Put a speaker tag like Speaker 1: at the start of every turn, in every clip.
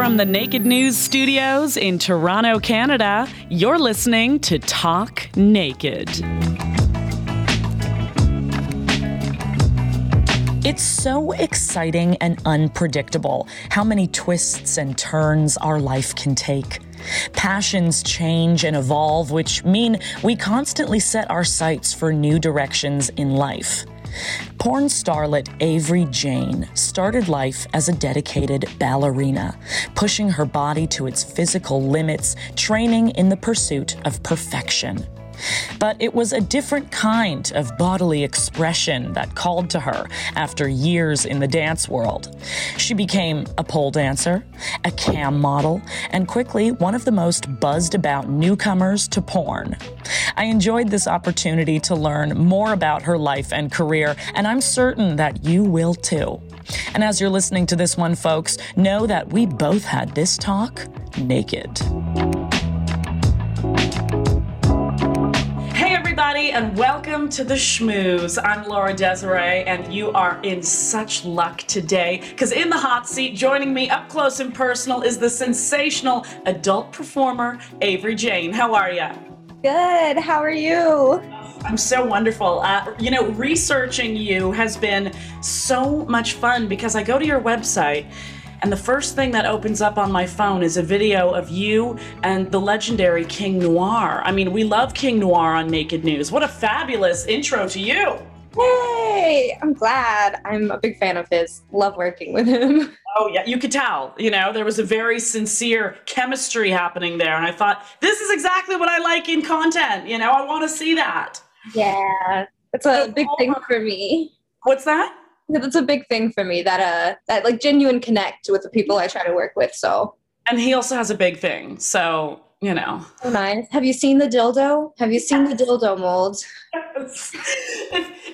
Speaker 1: From the Naked News studios in Toronto, Canada, you're listening to Talk Naked. It's so exciting and unpredictable how many twists and turns our life can take. Passions change and evolve, which mean we constantly set our sights for new directions in life. Porn starlet Avery Jane started life as a dedicated ballerina, pushing her body to its physical limits, training in the pursuit of perfection. But it was a different kind of bodily expression that called to her after years in the dance world. She became a pole dancer, a cam model, and quickly one of the most buzzed about newcomers to porn. I enjoyed this opportunity to learn more about her life and career, and I'm certain that you will too. And as you're listening to this one, folks, know that we both had this talk naked. Everybody, and welcome to the Schmooze. I'm Laura Desiree, and you are in such luck today because in the hot seat, joining me up close and personal, is the sensational adult performer, Avery Jane. How are you?
Speaker 2: Good. How are you?
Speaker 1: I'm so wonderful. Uh, you know, researching you has been so much fun because I go to your website and the first thing that opens up on my phone is a video of you and the legendary King Noir. I mean, we love King Noir on Naked News. What a fabulous intro to you.
Speaker 2: Hey, I'm glad. I'm a big fan of his. Love working with him.
Speaker 1: Oh, yeah, you could tell. You know, there was a very sincere chemistry happening there. And I thought, this is exactly what I like in content. You know, I want to see that.
Speaker 2: Yeah, it's a big thing for me.
Speaker 1: What's that?
Speaker 2: That's a big thing for me that uh that like genuine connect with the people I try to work with. So
Speaker 1: and he also has a big thing. So you know.
Speaker 2: Oh, nice. Have you seen the dildo? Have you seen the dildo mold?
Speaker 1: if,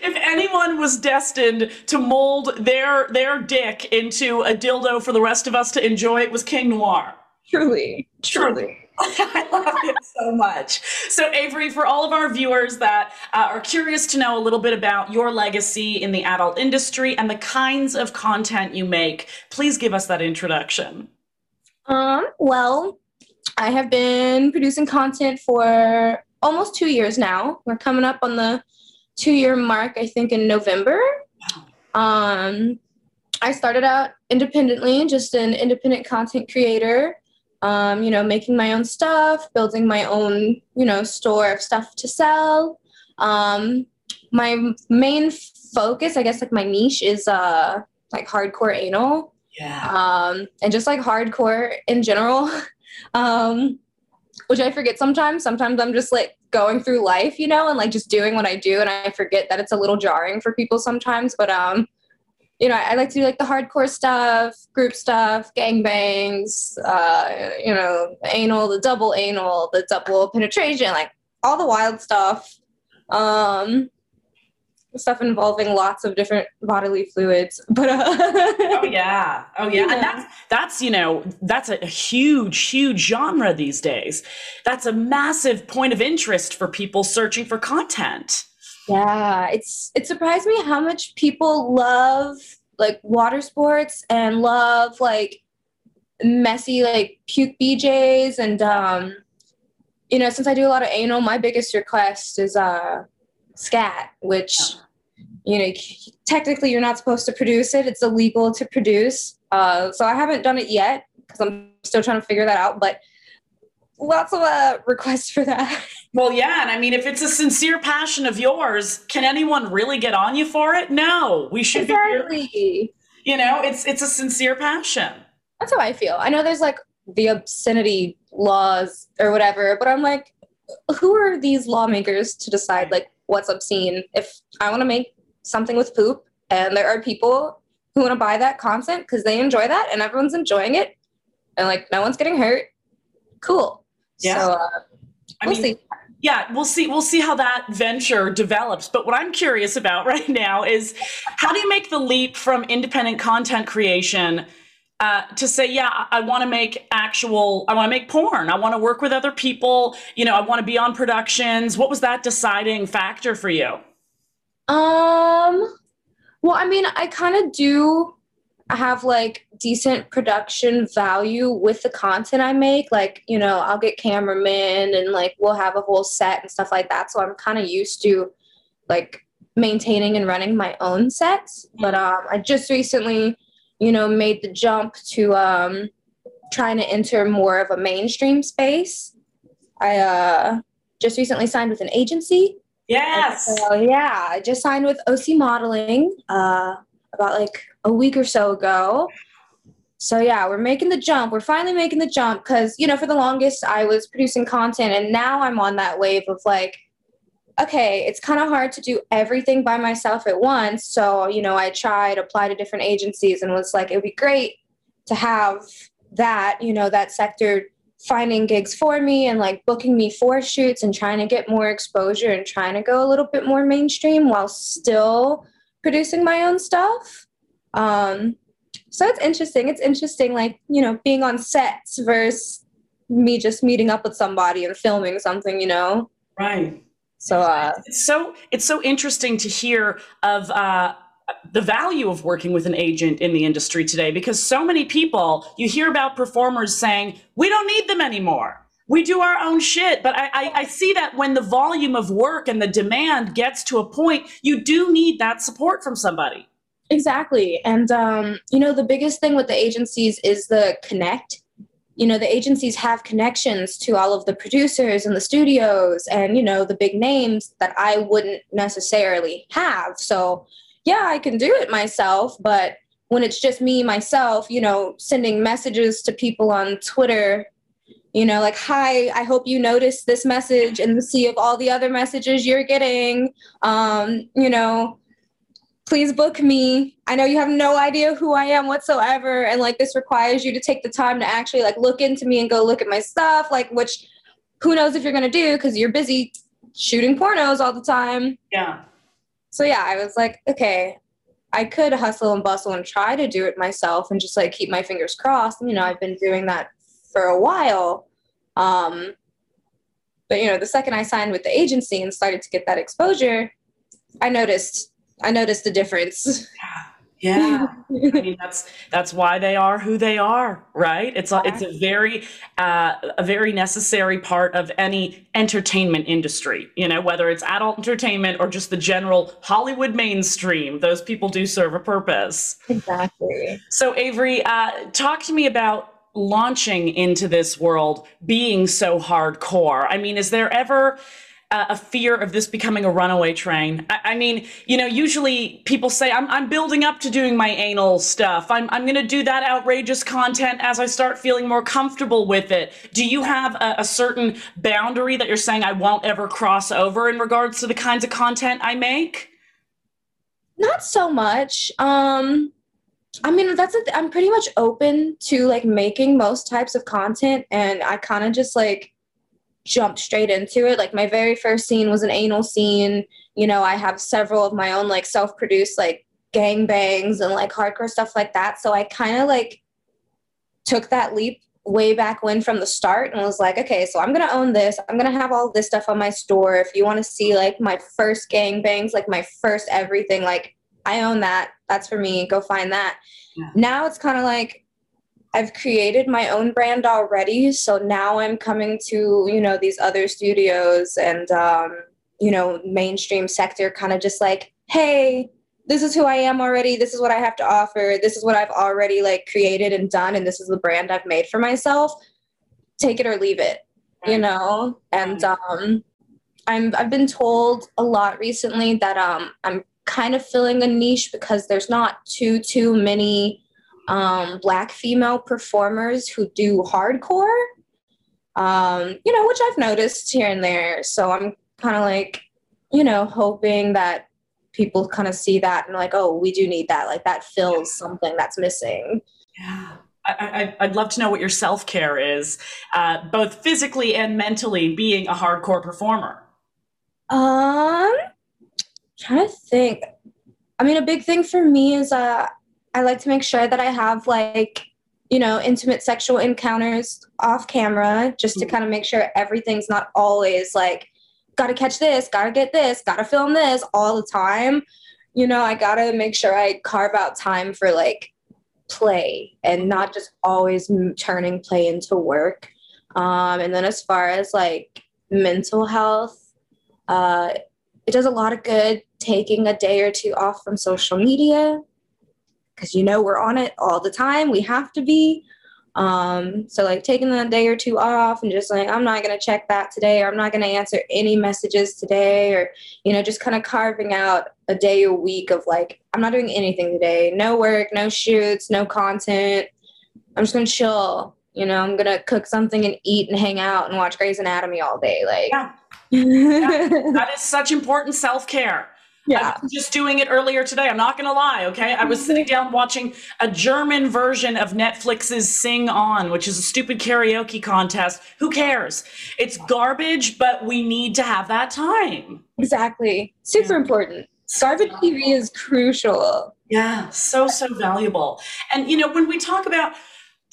Speaker 1: if anyone was destined to mold their their dick into a dildo for the rest of us to enjoy, it was King Noir.
Speaker 2: Truly, truly.
Speaker 1: I love it so much. So, Avery, for all of our viewers that uh, are curious to know a little bit about your legacy in the adult industry and the kinds of content you make, please give us that introduction.
Speaker 2: Um, well, I have been producing content for almost two years now. We're coming up on the two year mark, I think, in November. Um, I started out independently, just an independent content creator um, you know, making my own stuff, building my own, you know, store of stuff to sell. Um, my main focus, I guess, like my niche is uh, like hardcore anal.
Speaker 1: Yeah.
Speaker 2: Um, and just like hardcore in general, um, which I forget sometimes. Sometimes I'm just like going through life, you know, and like just doing what I do, and I forget that it's a little jarring for people sometimes. But um, you know, I like to do like the hardcore stuff, group stuff, gangbangs, uh, you know, anal, the double anal, the double penetration, like all the wild stuff. Um, stuff involving lots of different bodily fluids but uh,
Speaker 1: oh yeah oh yeah. yeah. and that's that's you know that's a huge huge genre these days that's a massive point of interest for people searching for content
Speaker 2: yeah, it's it surprised me how much people love like water sports and love like messy like puke BJs and um you know since I do a lot of anal my biggest request is uh scat which you know technically you're not supposed to produce it it's illegal to produce uh so I haven't done it yet because I'm still trying to figure that out but lots of uh, requests for that.
Speaker 1: Well, yeah, and I mean, if it's a sincere passion of yours, can anyone really get on you for it? No, we should
Speaker 2: exactly.
Speaker 1: be. You know, it's it's a sincere passion.
Speaker 2: That's how I feel. I know there's like the obscenity laws or whatever, but I'm like, who are these lawmakers to decide like what's obscene? If I want to make something with poop, and there are people who want to buy that content because they enjoy that, and everyone's enjoying it, and like no one's getting hurt, cool yeah. So, uh, we'll
Speaker 1: mean,
Speaker 2: see.
Speaker 1: Yeah, we'll see. We'll see how that venture develops. But what I'm curious about right now is how do you make the leap from independent content creation uh, to say, yeah, I, I want to make actual, I want to make porn. I want to work with other people. You know, I want to be on productions. What was that deciding factor for you?
Speaker 2: Um. Well, I mean, I kind of do have like decent production value with the content I make. Like, you know, I'll get cameramen and like we'll have a whole set and stuff like that. So I'm kind of used to like maintaining and running my own sets. But um, I just recently, you know, made the jump to um, trying to enter more of a mainstream space. I uh, just recently signed with an agency.
Speaker 1: Yes.
Speaker 2: So, yeah, I just signed with OC Modeling uh, about like a week or so ago. So yeah, we're making the jump. We're finally making the jump because you know for the longest I was producing content, and now I'm on that wave of like okay, it's kind of hard to do everything by myself at once. So, you know, I tried, apply to different agencies and was like, it would be great to have that, you know, that sector finding gigs for me and like booking me for shoots and trying to get more exposure and trying to go a little bit more mainstream while still producing my own stuff. Um, so it's interesting. It's interesting, like, you know, being on sets versus me just meeting up with somebody and filming something, you know?
Speaker 1: Right.
Speaker 2: So uh,
Speaker 1: it's so it's so interesting to hear of uh, the value of working with an agent in the industry today because so many people you hear about performers saying we don't need them anymore. We do our own shit, but I, I, I see that when the volume of work and the demand gets to a point, you do need that support from somebody.
Speaker 2: Exactly, and um, you know the biggest thing with the agencies is the connect. You know the agencies have connections to all of the producers and the studios and you know the big names that i wouldn't necessarily have. So yeah i can do it myself but when it's just me myself you know sending messages to people on twitter you know like hi i hope you notice this message in the sea of all the other messages you're getting um, you know please book me. I know you have no idea who I am whatsoever. And like this requires you to take the time to actually like look into me and go look at my stuff, like which who knows if you're gonna do because you're busy shooting pornos all the time.
Speaker 1: Yeah.
Speaker 2: So yeah, I was like, okay, I could hustle and bustle and try to do it myself and just like keep my fingers crossed. And, you know, I've been doing that for a while. Um, but you know, the second I signed with the agency and started to get that exposure, I noticed I noticed the difference.
Speaker 1: Yeah. I mean that's that's why they are who they are, right? It's a, it's a very uh, a very necessary part of any entertainment industry. You know, whether it's adult entertainment or just the general Hollywood mainstream, those people do serve a purpose.
Speaker 2: Exactly.
Speaker 1: So Avery, uh, talk to me about launching into this world being so hardcore. I mean, is there ever uh, a fear of this becoming a runaway train. I, I, mean, you know, usually people say, I'm, I'm building up to doing my anal stuff. I'm, I'm going to do that outrageous content as I start feeling more comfortable with it. Do you have a, a, certain boundary that you're saying I won't ever cross over in regards to the kinds of content I make?
Speaker 2: Not so much. Um, I mean, that's i th- I'm pretty much open to like making most types of content, and I kind of just like jumped straight into it. Like my very first scene was an anal scene. You know, I have several of my own like self-produced like gang bangs and like hardcore stuff like that. So I kind of like took that leap way back when from the start and was like, okay, so I'm gonna own this. I'm gonna have all this stuff on my store. If you want to see like my first gang bangs, like my first everything, like I own that. That's for me. Go find that. Yeah. Now it's kind of like I've created my own brand already. So now I'm coming to, you know, these other studios and, um, you know, mainstream sector kind of just like, hey, this is who I am already. This is what I have to offer. This is what I've already like created and done. And this is the brand I've made for myself. Take it or leave it, you know? And, um, I'm, I've been told a lot recently that, um, I'm kind of filling a niche because there's not too, too many, um, black female performers who do hardcore, um, you know, which I've noticed here and there. So I'm kind of like, you know, hoping that people kind of see that and like, oh, we do need that. Like that fills something that's missing.
Speaker 1: Yeah. I, would love to know what your self care is, uh, both physically and mentally, being a hardcore performer.
Speaker 2: Um, trying to think. I mean, a big thing for me is uh, I like to make sure that I have like, you know, intimate sexual encounters off camera just to mm. kind of make sure everything's not always like, gotta catch this, gotta get this, gotta film this all the time. You know, I gotta make sure I carve out time for like play and not just always turning play into work. Um, and then as far as like mental health, uh, it does a lot of good taking a day or two off from social media because you know we're on it all the time. We have to be. Um, so like taking a day or two off and just like I'm not gonna check that today, or I'm not gonna answer any messages today, or you know just kind of carving out a day a week of like I'm not doing anything today, no work, no shoots, no content. I'm just gonna chill. You know, I'm gonna cook something and eat and hang out and watch Grey's Anatomy all day. Like,
Speaker 1: yeah. yeah. that is such important self care.
Speaker 2: Yeah.
Speaker 1: I was just doing it earlier today. I'm not going to lie. Okay. I was sitting down watching a German version of Netflix's Sing On, which is a stupid karaoke contest. Who cares? It's garbage, but we need to have that time.
Speaker 2: Exactly. Super yeah. important. Garbage TV is crucial.
Speaker 1: Yeah. So, so valuable. And, you know, when we talk about,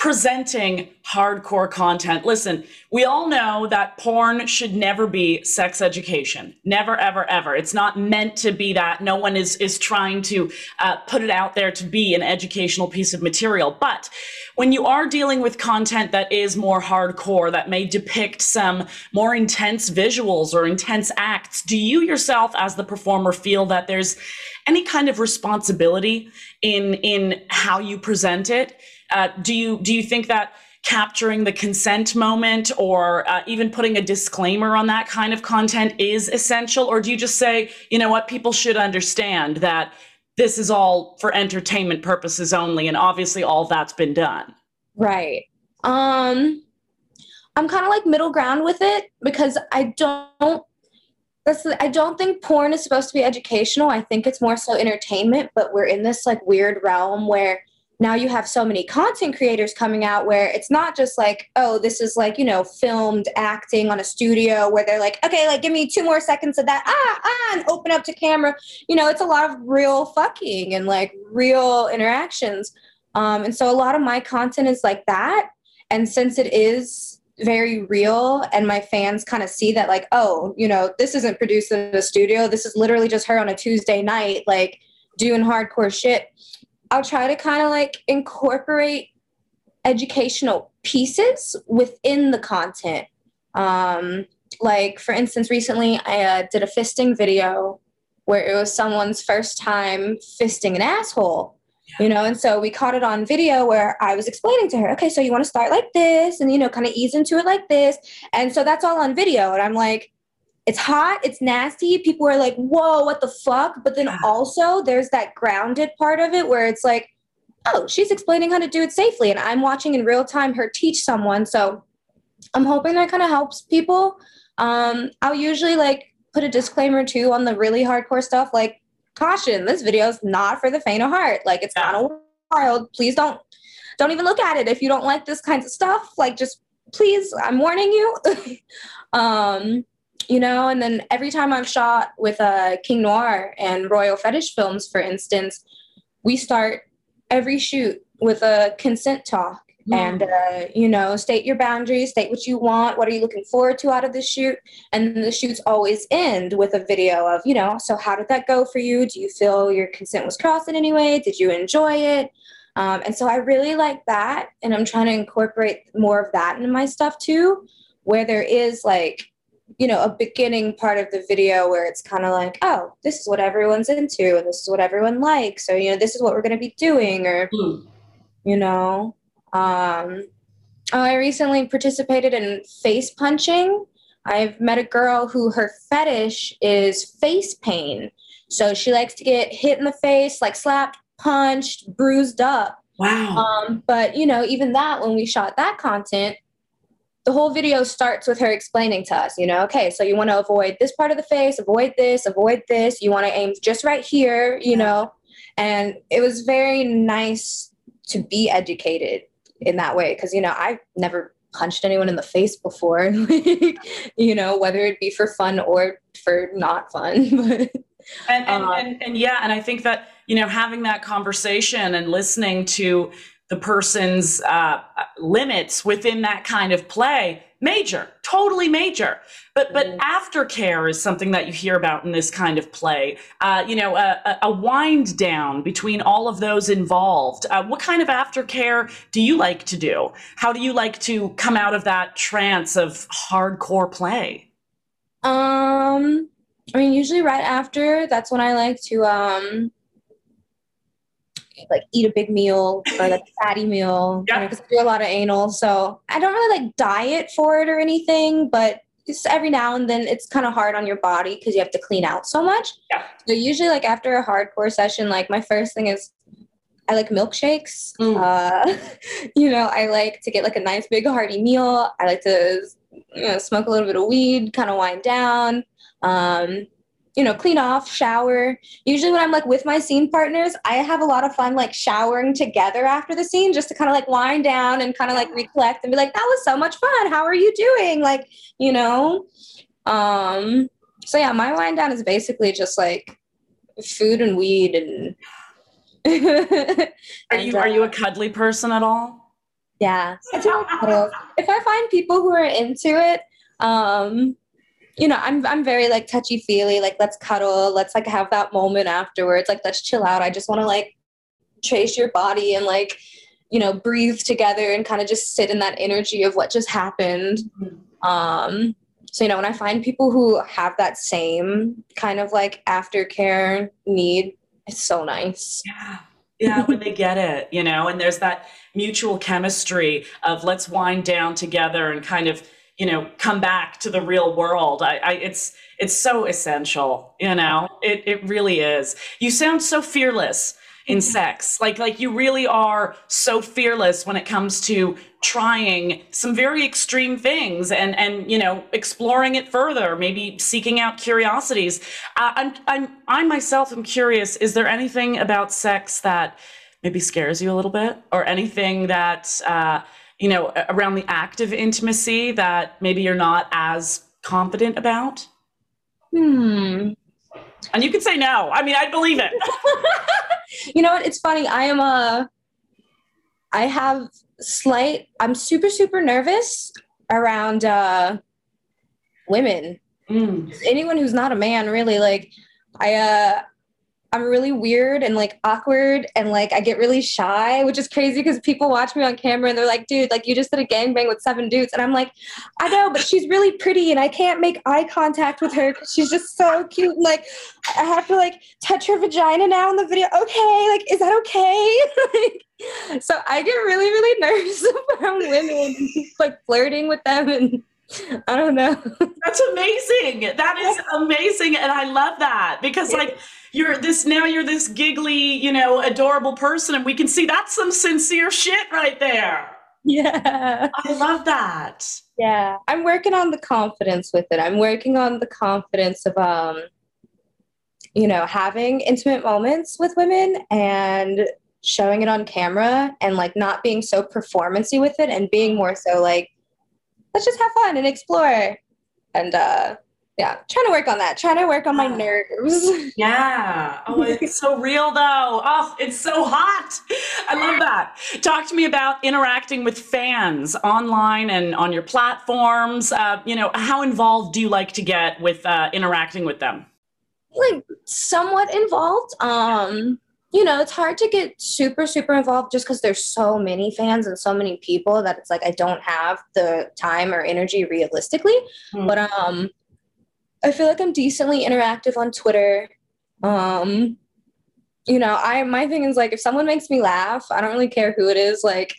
Speaker 1: presenting hardcore content. Listen, we all know that porn should never be sex education. Never, ever, ever. It's not meant to be that. No one is is trying to uh, put it out there to be an educational piece of material. But when you are dealing with content that is more hardcore, that may depict some more intense visuals or intense acts, do you yourself, as the performer, feel that there's any kind of responsibility in in how you present it? Uh, do you do you think that capturing the consent moment or uh, even putting a disclaimer on that kind of content is essential? Or do you just say you know what people should understand that this is all for entertainment purposes only and obviously all that's been done?
Speaker 2: Right. Um i'm kind of like middle ground with it because i don't that's i don't think porn is supposed to be educational. I think it's more so entertainment but we're in this like weird realm where now you have so many content creators coming out where it's not just like oh this is like you know filmed acting on a studio where they're like okay like give me two more seconds of that ah ah and open up to camera. You know it's a lot of real fucking and like real interactions. Um, and so a lot of my content is like that. And since it is very real and my fans kind of see that like oh you know this isn't produced in a studio. This is literally just her on a tuesday night like doing hardcore shit I'll try to kind of like incorporate educational pieces within the content. Um, like, for instance, recently I uh, did a fisting video where it was someone's first time fisting an asshole, you know, and so we caught it on video where I was explaining to her, okay, so you want to start like this and, you know, kind of ease into it like this. And so that's all on video. And I'm like, it's hot, it's nasty. People are like, whoa, what the fuck? But then also there's that grounded part of it where it's like, oh, she's explaining how to do it safely. And I'm watching in real time her teach someone. So I'm hoping that kind of helps people. Um, I'll usually like put a disclaimer too on the really hardcore stuff, like caution, this video is not for the faint of heart. Like it's kind of wild. Please don't don't even look at it if you don't like this kinds of stuff. Like just please, I'm warning you. um you know and then every time i've shot with uh, king noir and royal fetish films for instance we start every shoot with a consent talk mm. and uh, you know state your boundaries state what you want what are you looking forward to out of the shoot? And the shoots always end with a video of you know so how did that go for you? Do you feel your consent was crossed in any way? Did you enjoy it? Um, and so i really like that and i'm trying to incorporate more of that into my stuff too where there is like you know, a beginning part of the video where it's kind of like, oh, this is what everyone's into and this is what everyone likes. So, you know, this is what we're going to be doing or, mm. you know, um, oh, I recently participated in face punching. I've met a girl who her fetish is face pain. So she likes to get hit in the face, like slapped, punched, bruised up.
Speaker 1: Wow.
Speaker 2: Um, but, you know, even that, when we shot that content, the whole video starts with her explaining to us, you know, okay, so you want to avoid this part of the face, avoid this, avoid this. You want to aim just right here, you know. And it was very nice to be educated in that way because, you know, I've never punched anyone in the face before, you know, whether it be for fun or for not fun.
Speaker 1: and, and, uh, and, and yeah, and I think that, you know, having that conversation and listening to the person's uh, limits within that kind of play major, totally major. But but mm. aftercare is something that you hear about in this kind of play. Uh, you know, a, a, wind down between all of those involved. Uh, what kind of aftercare do you like to do? How do you like to come out of that trance of hardcore play?
Speaker 2: Um, I mean, usually right after. That's when I like to um like eat a big meal or like a fatty meal because yeah. I do a lot of anal. So I don't really like diet for it or anything, but just every now and then it's kind of hard on your body because you have to clean out so much.
Speaker 1: Yeah.
Speaker 2: So usually like after a hardcore session, like my first thing is I like milkshakes. Mm. Uh, you know, I like to get like a nice big hearty meal. I like to you know, smoke a little bit of weed, kind of wind down. Um, you know, clean off, shower. Usually when I'm like with my scene partners, I have a lot of fun like showering together after the scene just to kind of like wind down and kind of like recollect and be like, that was so much fun. How are you doing? Like, you know? Um, so yeah, my wind down is basically just like food and weed and
Speaker 1: are you are you a cuddly person at all?
Speaker 2: Yeah. if I find people who are into it, um, you know, I'm I'm very like touchy feely, like let's cuddle, let's like have that moment afterwards, like let's chill out. I just want to like trace your body and like, you know, breathe together and kind of just sit in that energy of what just happened. Mm-hmm. Um, so you know, when I find people who have that same kind of like aftercare need, it's so nice.
Speaker 1: Yeah. Yeah, when they get it, you know, and there's that mutual chemistry of let's wind down together and kind of you know come back to the real world. I, I, it's it's so essential you know? It, it really is. You sound so fearless in sex. Like like you really are so fearless when it comes to trying some very extreme things and and you know exploring it further maybe seeking out curiosities. Uh, i'm i'm i myself am curious is there anything about sex that maybe scares you a little bit? Or anything that uh, you know, around the act of intimacy that maybe you're not as confident about?
Speaker 2: Hmm.
Speaker 1: And you can say no. I mean, I believe it.
Speaker 2: you know what? It's funny. I am a. I have slight. I'm super super nervous around uh, women. Mm. Anyone who's not a man, really. Like, I uh, I'm really weird and like awkward and like I get really shy, which is crazy because people watch me on camera and they're like, dude, like you just did a gangbang with seven dudes. And I'm like, I know, but she's really pretty and I can't make eye contact with her because she's just so cute. And like, I have to like touch her vagina now in the video. Okay, like, is that okay? like, so I get really, really nervous around women, like flirting with them and I don't know.
Speaker 1: That's amazing. That is amazing. And I love that because, like, you're this now, you're this giggly, you know, adorable person. And we can see that's some sincere shit right there.
Speaker 2: Yeah.
Speaker 1: I love that.
Speaker 2: Yeah. I'm working on the confidence with it. I'm working on the confidence of, um, you know, having intimate moments with women and showing it on camera and like not being so performancy with it and being more so like let's just have fun and explore. And uh, yeah, trying to work on that. Trying to work on my nerves.
Speaker 1: Yeah. Oh, it's so real though. Oh, it's so hot. I love that. Talk to me about interacting with fans online and on your platforms. Uh, you know, how involved do you like to get with uh, interacting with them?
Speaker 2: Like somewhat involved. Um, you know, it's hard to get super, super involved just because there's so many fans and so many people that it's like I don't have the time or energy realistically. Mm. But um, I feel like I'm decently interactive on Twitter. Um, you know, I my thing is like if someone makes me laugh, I don't really care who it is. Like,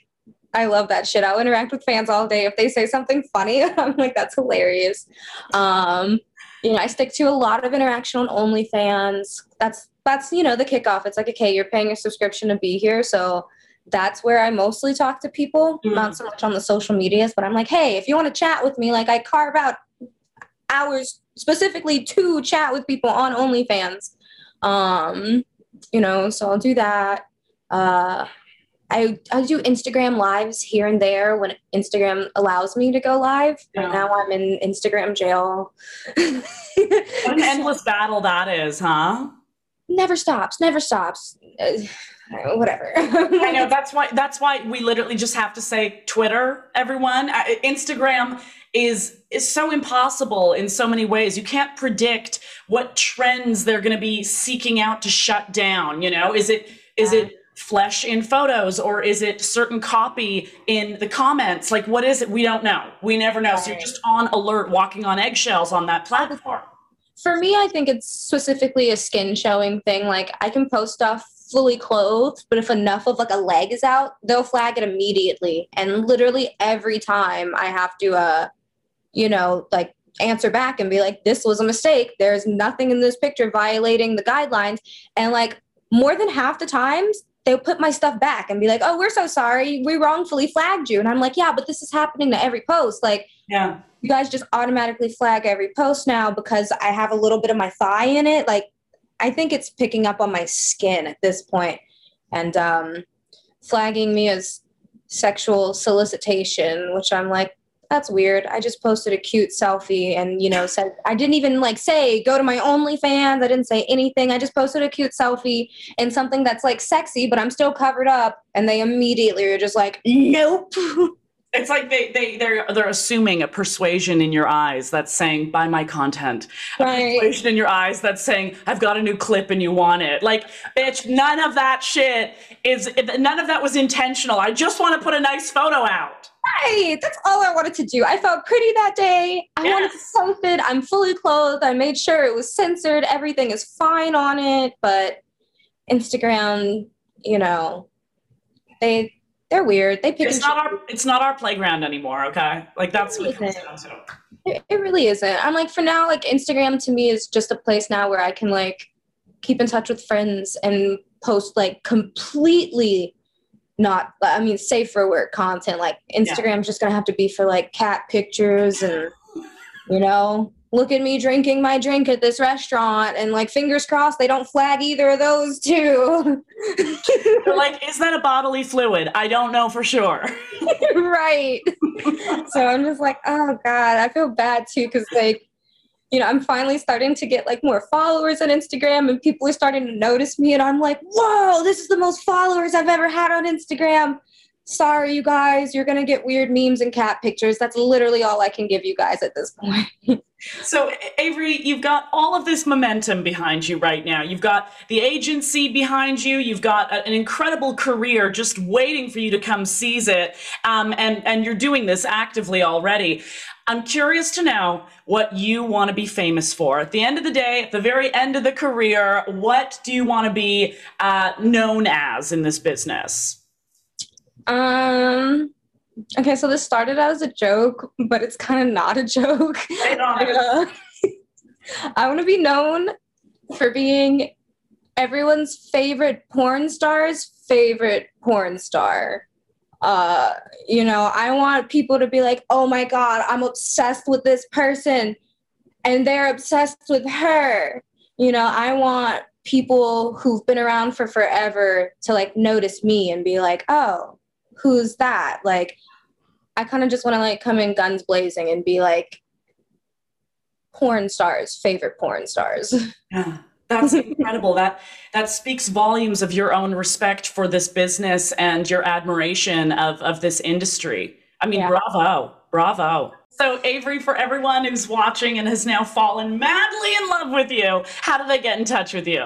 Speaker 2: I love that shit. I'll interact with fans all day. If they say something funny, I'm like, that's hilarious. Um, you know, I stick to a lot of interaction on OnlyFans. That's that's you know the kickoff. It's like okay, you're paying a subscription to be here, so that's where I mostly talk to people, mm-hmm. not so much on the social medias. But I'm like, hey, if you want to chat with me, like I carve out hours specifically to chat with people on OnlyFans. Um, you know, so I'll do that. Uh, I I do Instagram lives here and there when Instagram allows me to go live. Yeah. now I'm in Instagram jail.
Speaker 1: what an endless battle that is, huh?
Speaker 2: never stops, never stops. Uh, whatever.
Speaker 1: I know that's why that's why we literally just have to say Twitter. Everyone, uh, Instagram is is so impossible in so many ways. You can't predict what trends they're going to be seeking out to shut down. You know, is it is it flesh in photos or is it certain copy in the comments? Like, what is it? We don't know. We never know. Right. So you're just on alert, walking on eggshells on that platform.
Speaker 2: For me, I think it's specifically a skin showing thing. Like, I can post stuff fully clothed, but if enough of like a leg is out, they'll flag it immediately. And literally every time I have to, uh, you know, like answer back and be like, this was a mistake. There's nothing in this picture violating the guidelines. And like more than half the times, they'll put my stuff back and be like, oh, we're so sorry. We wrongfully flagged you. And I'm like, yeah, but this is happening to every post. Like,
Speaker 1: yeah.
Speaker 2: You guys just automatically flag every post now because I have a little bit of my thigh in it. Like, I think it's picking up on my skin at this point and um, flagging me as sexual solicitation, which I'm like, that's weird. I just posted a cute selfie and, you know, said, I didn't even like say, go to my OnlyFans. I didn't say anything. I just posted a cute selfie and something that's like sexy, but I'm still covered up. And they immediately are just like, nope.
Speaker 1: It's like they they they're they're assuming a persuasion in your eyes that's saying buy my content. A right. persuasion in your eyes that's saying I've got a new clip and you want it. Like bitch, none of that shit is none of that was intentional. I just want to put a nice photo out.
Speaker 2: Right. That's all I wanted to do. I felt pretty that day. I yes. wanted to post it. I'm fully clothed. I made sure it was censored. Everything is fine on it, but Instagram, you know, they they're weird. They pick.
Speaker 1: It's not our. It's not our playground anymore. Okay, like that's what it comes down to.
Speaker 2: It, it really isn't. I'm like for now, like Instagram to me is just a place now where I can like keep in touch with friends and post like completely not i mean safe for work content like instagram's yeah. just gonna have to be for like cat pictures and you know look at me drinking my drink at this restaurant and like fingers crossed they don't flag either of those two.
Speaker 1: Like is that a bodily fluid? I don't know for sure.
Speaker 2: Right. So i'm just like oh god i feel bad too because like you know i'm finally starting to get like more followers on instagram and people are starting to notice me and i'm like whoa this is the most followers i've ever had on instagram. Sorry you guys you're gonna get weird memes and cat pictures. That's literally all i can give you guys at this point
Speaker 1: so avery you've got all of this momentum behind you right now. You've got the agency behind you. You've got a, an incredible career just waiting for you to come seize it. Um, and and you're doing this actively already. I'm curious to know what you want to be famous for. At the end of the day at the very end of the career what do you want to be uh, known as in this business?
Speaker 2: Um. Okay, so this started as a joke, but it's kind of not a joke. uh, I want to be known for being everyone's favorite porn star's favorite porn star. Uh, you know, I want people to be like, "Oh my god, I'm obsessed with this person," and they're obsessed with her. You know, I want people who've been around for forever to like notice me and be like, "Oh, who's that? Like, I kind of just want to like come in guns blazing and be like, porn stars, favorite porn stars.
Speaker 1: Yeah. That's incredible. that that speaks volumes of your own respect for this business and your admiration of of this industry. I mean, yeah. bravo, bravo. So, Avery, for everyone who's watching and has now fallen madly in love with you, how do they get in touch with you?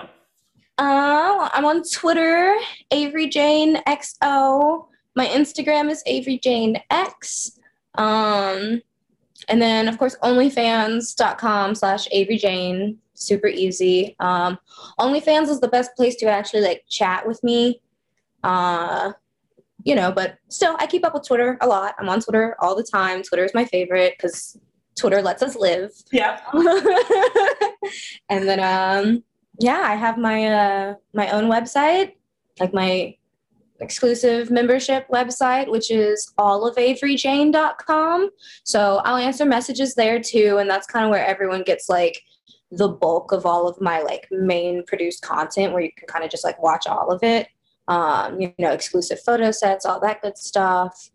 Speaker 2: Uh, I'm on Twitter, Avery Jane XO. My Instagram is Avery Jane X. Um, and then of course onlyfans.com slash Avery Jane. Super easy. Um, OnlyFans is the best place to actually like chat with me. Uh, you know, but still I keep up with Twitter a lot. I'm on Twitter all the time. Twitter is my favorite because Twitter lets us live.
Speaker 1: Yeah.
Speaker 2: and then um yeah, I have my uh my own website, like my exclusive membership website, which is allaveaveryjane.com. So I'll answer messages there too. And that's kind of where everyone gets like the bulk of all of my like main produced content where you can kind of just like watch all of it. Um, you know, exclusive photo sets, all that good stuff.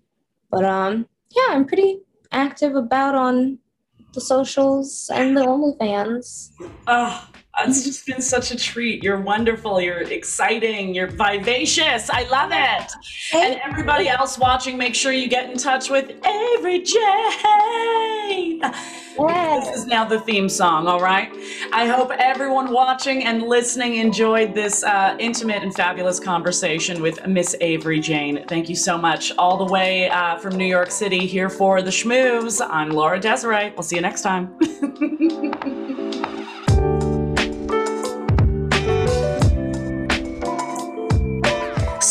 Speaker 2: But um, yeah, I'm pretty active about on the socials and the OnlyFans.
Speaker 1: Oh, It's just been such a treat. You're wonderful. You're exciting. You're vivacious. I love it. And everybody else watching, make sure you get in touch with Avery Jane. This is now the theme song, all right? I hope everyone watching and listening enjoyed this uh, intimate and fabulous conversation with Miss Avery Jane. Thank you so much. All the way uh, from New York City here for the Schmooze. I'm Laura Desiree. We'll see you next time.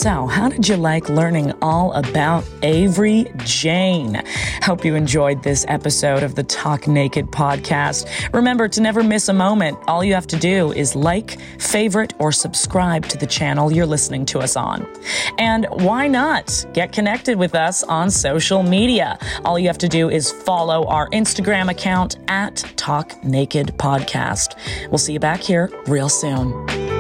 Speaker 3: So, how did you like learning all about Avery Jane? Hope you enjoyed this episode of the Talk Naked podcast. Remember to never miss a moment. All you have to do is like, favorite, or subscribe to the channel you're listening to us on. And why not get connected with us on social media? All you have to do is follow our Instagram account at Talk Naked Podcast. We'll see you back here real soon.